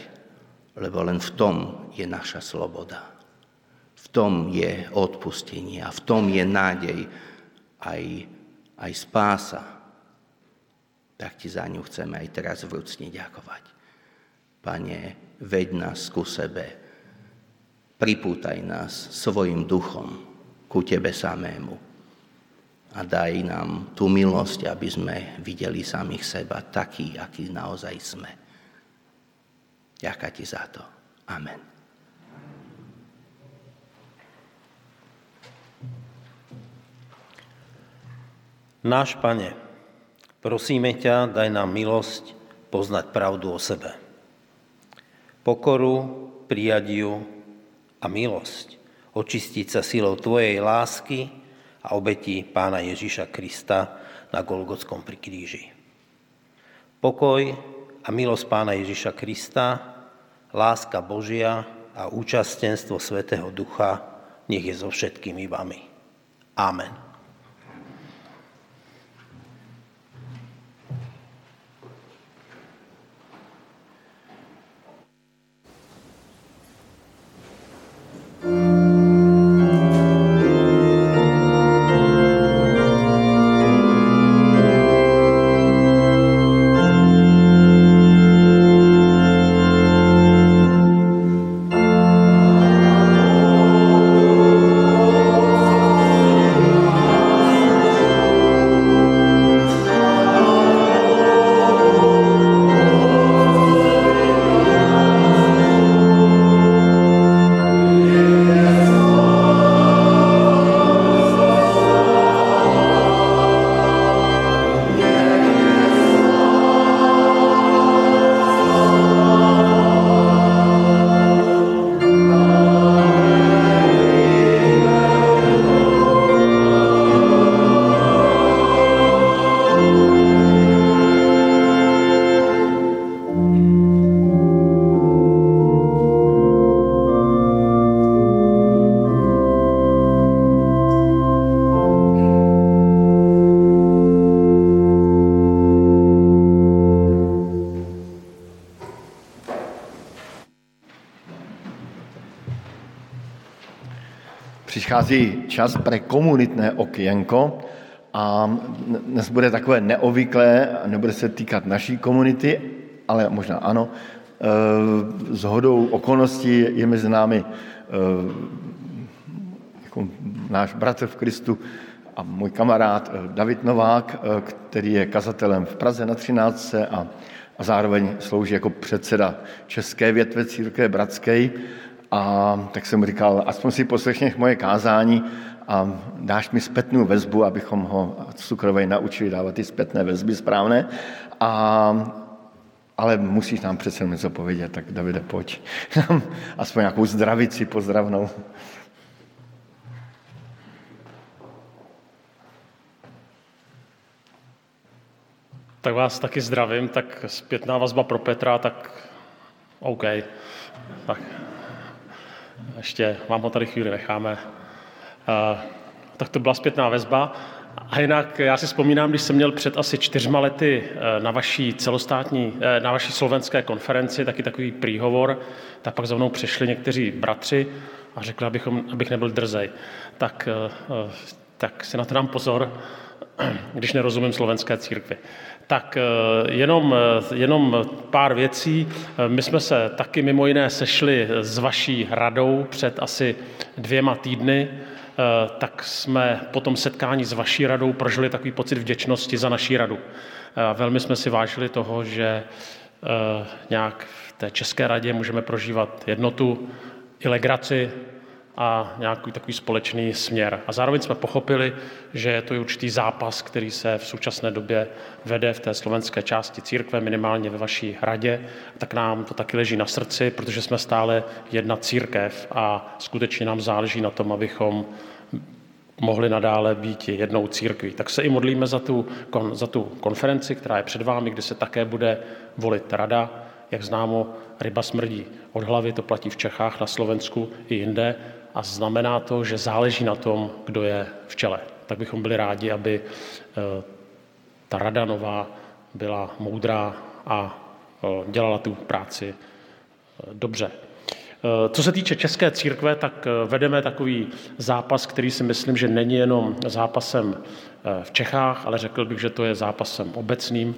lebo len v tom je naša sloboda. V tom je odpustenie a v tom je nádej aj, aj spása tak ti za ňu chceme aj teraz vrúcne ďakovať. Pane, veď nás ku sebe, pripútaj nás svojim duchom ku Tebe samému a daj nám tú milosť, aby sme videli samých seba taký, aký naozaj sme. Ďakujem Ti za to. Amen. Náš Pane, Prosíme ťa, daj nám milosť poznať pravdu o sebe. Pokoru, prijadiu a milosť očistiť sa silou Tvojej lásky a obetí Pána Ježíša Krista na Golgotskom pri kríži. Pokoj a milosť Pána Ježíša Krista, láska Božia a účastenstvo Svetého Ducha nech je so všetkými vami. Amen. Přichází čas pre komunitné okienko a dnes bude takové neobvyklé, nebude se týkat naší komunity, ale možná ano. S e, hodou okolností je mezi námi e, jako náš bratr v Kristu a můj kamarád e, David Novák, který je kazatelem v Praze na 13. a, a zároveň slouží jako předseda České větve církve bratské a tak jsem říkal, aspoň si poslechněš moje kázání a dáš mi zpětnou vezbu, abychom ho cukrovej naučili dávat ty zpětné vezby správné. A, ale musíš nám přece něco povědět, tak Davide, pojď. aspoň nějakou zdravici pozdravnou. Tak vás taky zdravím, tak zpětná vazba pro Petra, tak OK. Tak ještě vám ho tady chvíli necháme. Tak to byla zpětná vezba. A jinak já si vzpomínám, když jsem měl před asi čtyřma lety eh, na vaší celostátní, eh, na vaší slovenské konferenci taky takový příhovor, tak pak za mnou přišli někteří bratři a řekli, abychom, abych nebyl drzej. Tak, tak si na to dám pozor, když nerozumím slovenské církvi. Tak eh, jenom, eh, jenom pár věcí. Eh, my jsme se taky mimo jiné sešli s vaší radou před asi dvěma týdny, tak jsme po tom setkání s vaší radou prožili takový pocit vděčnosti za naší radu. Velmi jsme si vážili toho, že nějak v té České radě můžeme prožívat jednotu i legraci, a nějaký takový společný směr. A zároveň jsme pochopili, že je to určitý zápas, který se v současné době vede v té slovenské části církve, minimálně ve vaší radě, tak nám to taky leží na srdci, protože jsme stále jedna církev a skutečně nám záleží na tom, abychom mohli nadále být jednou církví. Tak se i modlíme za tu, za tu konferenci, která je před vámi, kdy se také bude volit rada. Jak známo, ryba smrdí od hlavy, to platí v Čechách, na Slovensku i jinde a znamená to, že záleží na tom, kdo je v čele. Tak bychom byli rádi, aby eh, ta rada nová byla moudrá a eh, dělala tu práci eh, dobře. Co se týče České církve, tak vedeme takový zápas, který si myslím, že není jenom zápasem v Čechách, ale řekl bych, že to je zápasem obecným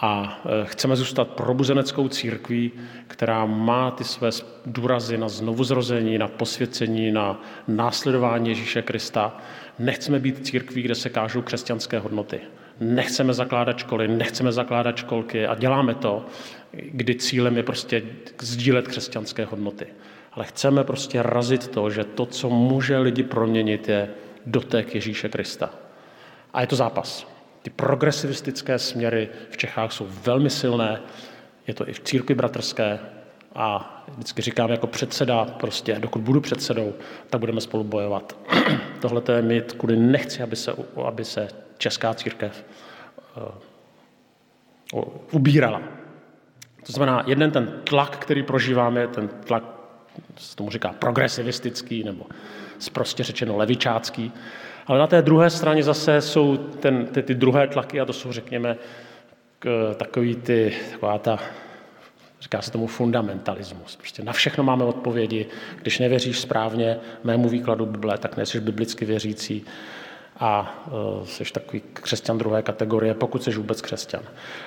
a e, chceme zůstat probuzeneckou církví, která má ty své důrazy na znovuzrození, na posvěcení, na následování Ježíše Krista. Nechceme být církví, kde se kážou křesťanské hodnoty. Nechceme zakládat školy, nechceme zakládat školky a děláme to, kdy cílem je prostě sdílet křesťanské hodnoty. Ale chceme prostě razit to, že to, co může lidi proměnit, je dotek Ježíše Krista. A je to zápas. Ty progresivistické směry v Čechách jsou velmi silné, je to i v církvi bratrské a vždycky říkám jako předseda, prostě dokud budu předsedou, tak budeme spolu bojovat. Tohle je mit, kudy nechci, aby se, aby se česká církev uh, ubírala. To znamená, jeden ten tlak, který prožíváme, ten tlak, se tomu říká progresivistický nebo prostě řečeno levičácký, ale na té druhé straně zase jsou ten, ty, ty druhé tlaky a to jsou, řekněme, k, takový ty, taková ta, říká se tomu fundamentalismus. Prostě na všechno máme odpovědi. Když nevěříš správně mému výkladu Bible, tak nejsi biblicky věřící a uh, jsi takový křesťan druhé kategorie, pokud jsi vůbec křesťan.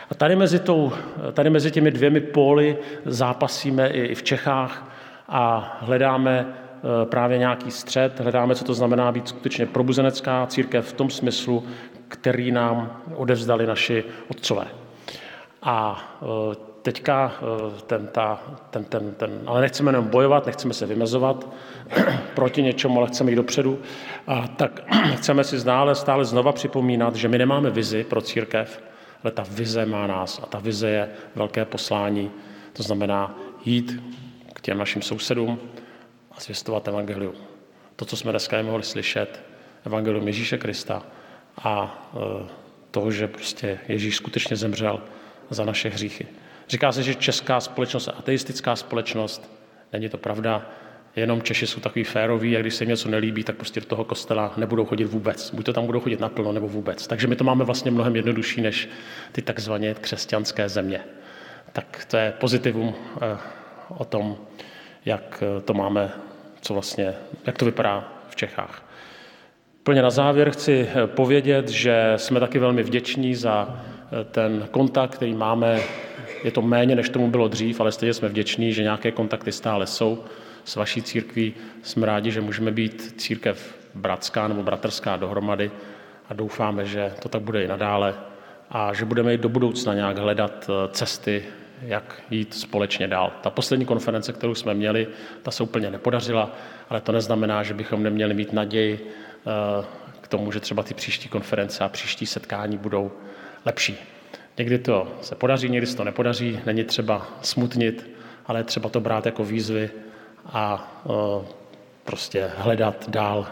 A tady mezi, tou, tady mezi těmi dvěmi póly zápasíme i, i v Čechách a hledáme právě nějaký střed, hledáme, co to znamená být skutečně probuzenecká církev v tom smyslu, který nám odevzdali naši otcové. A eh, teďka eh, ten, ta, ten, ten, ten, ale nechceme jenom bojovat, nechceme se vymezovat proti něčemu, ale chceme jít dopředu. A tak chceme si stále, stále znova připomínat, že my nemáme vizi pro církev, ale ta vize má nás a ta vize je velké poslání. To znamená jít k těm našim sousedům, zvěstovat evangelium. To, co jsme dneska mohli slyšet, evangelium Ježíše Krista a e, to, že prostě Ježíš skutečně zemřel za naše hříchy. Říká se, že česká společnost je ateistická společnost. Není to pravda. Jenom Češi jsou takový féroví a když se jim něco nelíbí, tak prostě do toho kostela nebudou chodit vůbec. Buď to tam budou chodit naplno, nebo vůbec. Takže my to máme vlastně mnohem jednodušší než ty takzvané křesťanské země. Tak to je pozitivum e, o tom, jak eh, to máme, co vlastně, jak to vypadá v Čechách. Plně na závěr chci eh, povědět, že jsme taky velmi vděční za eh, ten kontakt, který máme. Je to méně, než tomu bylo dřív, ale stejně jsme vděční, že nějaké kontakty stále jsou s vaší církví. Jsme rádi, že můžeme být církev bratská nebo bratrská dohromady a doufáme, že to tak bude i nadále a že budeme i do budoucna nějak hledat cesty, jak jít společně dál. Ta poslední konference, kterou jsme měli, ta se úplně nepodařila, ale to neznamená, že bychom neměli mít naději eh, k tomu, že třeba ty příští konference a příští setkání budou lepší. Někdy to se podaří, někdy se to nepodaří, není třeba smutnit, ale třeba to brát jako výzvy a eh, prostě hledat dál,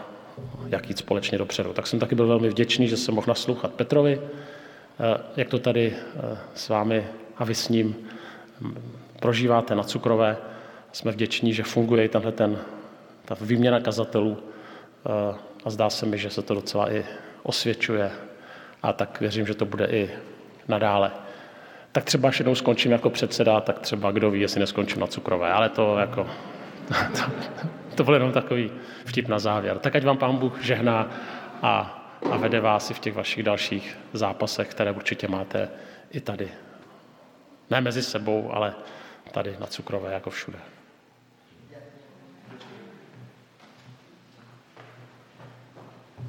jak jít společně dopředu. Tak jsem taky byl velmi vděčný, že jsem mohl naslouchat Petrovi, eh, jak to tady s vámi a vy s ním prožíváte na cukrové. Jsme vděční, že funguje i tenhle ten, ta výměna kazatelů eh, a zdá se mi, že se to docela i osvědčuje a tak věřím, že to bude i nadále. Tak třeba až jednou skončím jako předseda, tak třeba kdo ví, jestli neskončím na cukrové, ale to jako, to, to byl jenom takový vtip na závěr. Tak ať vám pán Bůh žehná a, a vede vás i v těch vašich dalších zápasech, které určitě máte i tady ne mezi sebou, ale tady na cukrové, jako všude.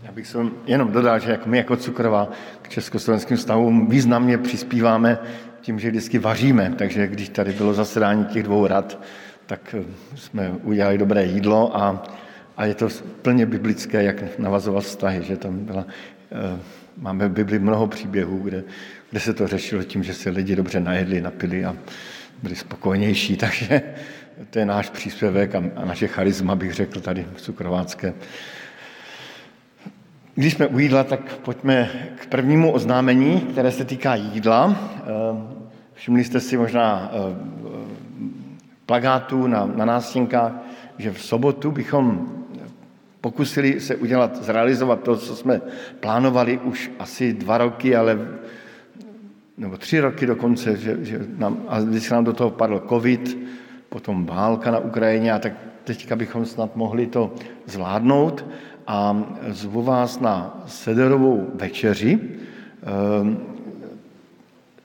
Já bych se jenom dodal, že jak my jako cukrová k československým stavům významně přispíváme tím, že vždycky vaříme. Takže když tady bylo zasedání těch dvou rad, tak eh, jsme udělali dobré jídlo a, a je to plně biblické, jak navazovat vztahy, že tam byla, eh, máme v Bibli mnoho příběhů, kde kde se to řešilo tím, že se lidi dobře najedli, napili a byli spokojnější. Takže to je náš příspěvek a naše charisma, bych řekl tady v Cukrovácké. Když jsme u jídla, tak pojďme k prvnímu oznámení, které se týká jídla. Eh, všimli jste si možná eh, plagátů na, na nástěnkách, že v sobotu bychom pokusili se udělat, zrealizovat to, co jsme plánovali už asi dva roky, ale nebo tři roky dokonce, že, že nám, a když nám do toho padl covid, potom válka na Ukrajině a tak teďka bychom snad mohli to zvládnout. A zvu vás na sederovou večeři, ehm,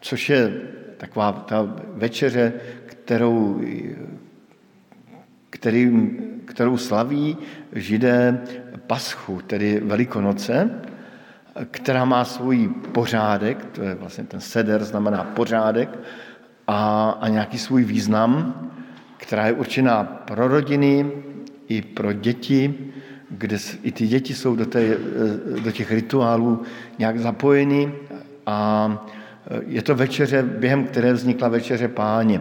což je taková ta večeře, kterou, který, kterou slaví židé Paschu, tedy Velikonoce, která má svůj pořádek, to je vlastně ten seder, znamená pořádek, a, a nějaký svůj význam, která je určená pro rodiny i pro děti, kde i ty děti jsou do, té, do těch rituálů nějak zapojeny a je to večeře, během které vznikla večeře páně.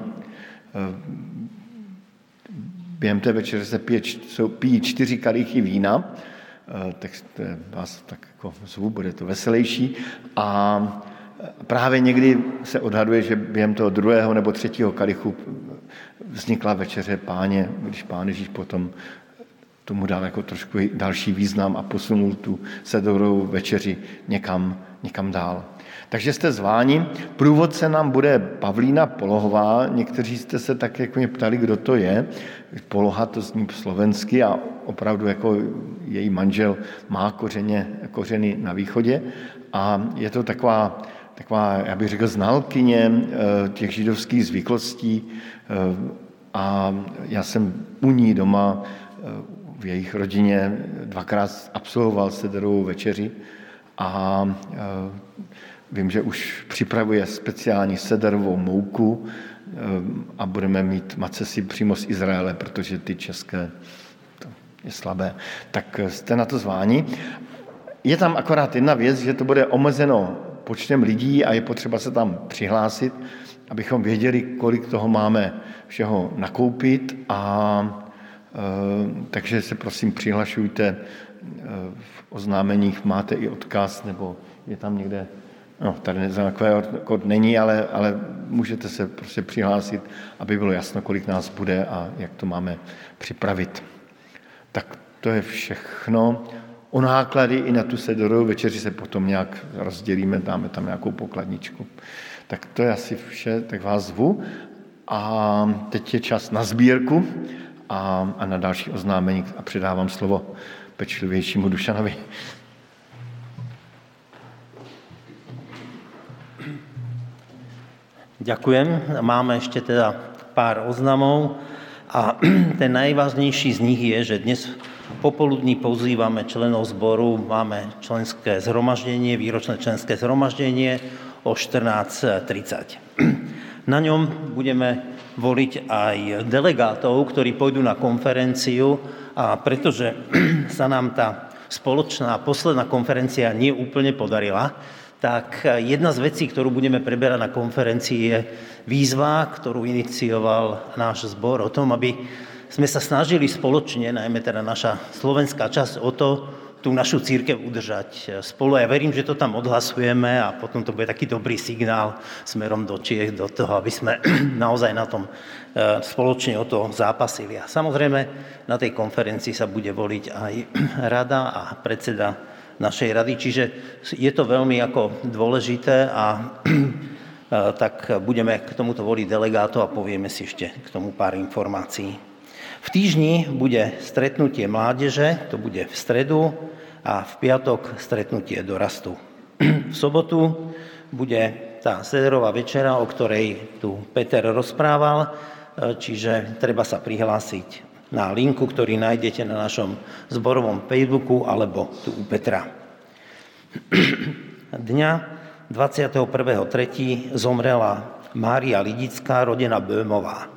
Během té večeře se pije, pijí čtyři kalichy vína, Eh, tak vás tak jako zvu, bude to veselější. A eh, právě někdy se odhaduje, že během toho druhého nebo třetího kalichu vznikla večeře páně, když pán Ježíš potom tomu dal jako trošku další význam a posunul tu sedorovou večeři někam, někam dál. Takže jste zváni. Průvodce nám bude Pavlína Polohová. Někteří jste se tak jako mě ptali, kdo to je. Poloha to zní slovensky a opravdu jako její manžel má kořeně, kořeny na východě. A je to taková, taková, já bych řekl, znalkyně eh, těch židovských zvyklostí. Eh, a já jsem u ní doma eh, v jejich rodině dvakrát absolvoval sederovou večeři a Vím, že už připravuje speciální sederovou mouku eh, a budeme mít macesy přímo z Izraele, protože ty české to je slabé. Tak eh, jste na to zváni. Je tam akorát jedna věc, že to bude omezeno počtem lidí a je potřeba se tam přihlásit, abychom věděli, kolik toho máme všeho nakoupit a e, takže se prosím přihlašujte. E, v oznámeních máte i odkaz, nebo je tam někde No, tady takové kód není, ale, ale můžete se prostě přihlásit, aby bylo jasno, kolik nás bude a jak to máme připravit. Tak to je všechno. O náklady i na tu sedorovou večeři se potom nějak rozdělíme, dáme tam nějakou pokladničku. Tak to je asi vše, tak vás zvu. A teď je čas na sbírku a, a na další oznámení a předávám slovo pečlivějšímu Dušanovi. Ďakujem. Máme ešte teda pár oznamov a ten najvážnejší z nich je, že dnes popoludní pozývame členov zboru, máme členské zhromaždenie, výročné členské zhromaždenie o 14.30. Na ňom budeme voliť aj delegátov, ktorí pôjdu na konferenciu a pretože sa nám tá spoločná posledná konferencia nie úplne podarila, tak jedna z vecí, ktorú budeme preberať na konferencii, je výzva, ktorú inicioval náš zbor o tom, aby sme sa snažili spoločne, najmä teda naša slovenská časť, o to, tú našu církev udržať eh, spolu. Ja verím, že to tam odhlasujeme a potom to bude taký dobrý signál smerom do Čiech, do toho, aby sme naozaj na tom eh, spoločne o to zápasili. A samozrejme na tej konferencii sa bude voliť aj rada a predseda našej rady, čiže je to veľmi ako dôležité a eh, tak budeme k tomuto voliť delegátov a povieme si ešte k tomu pár informácií. V týždni bude stretnutie mládeže, to bude v stredu, a v piatok stretnutie dorastu. V sobotu bude tá sederová večera, o ktorej tu Peter rozprával, čiže treba sa prihlásiť na linku, ktorý nájdete na našom zborovom Facebooku alebo tu u Petra. Dňa 21.3. zomrela Mária Lidická, rodina Böhmová.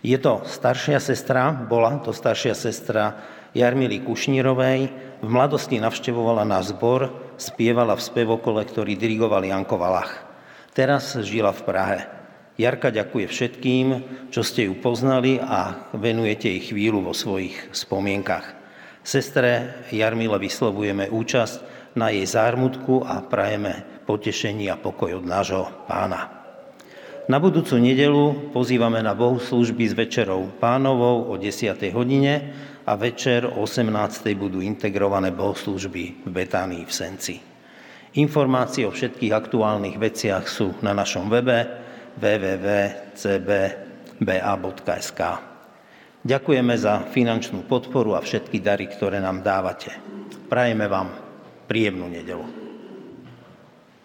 Je to staršia sestra, bola to staršia sestra Jarmily Kušnírovej, v mladosti navštevovala náš zbor, spievala v spevokole, ktorý dirigoval Janko Valach. Teraz žila v Prahe. Jarka ďakuje všetkým, čo ste ju poznali a venujete jej chvíľu vo svojich spomienkach. Sestre Jarmile vyslovujeme účasť na jej zármutku a prajeme potešení a pokoj od nášho pána. Na budúcu nedelu pozývame na bohoslužby s večerou pánovou o 10. hodine a večer o 18. budú integrované bohoslužby v Betánii v Senci. Informácie o všetkých aktuálnych veciach sú na našom webe www.cbba.sk. Ďakujeme za finančnú podporu a všetky dary, ktoré nám dávate. Prajeme vám príjemnú nedelu.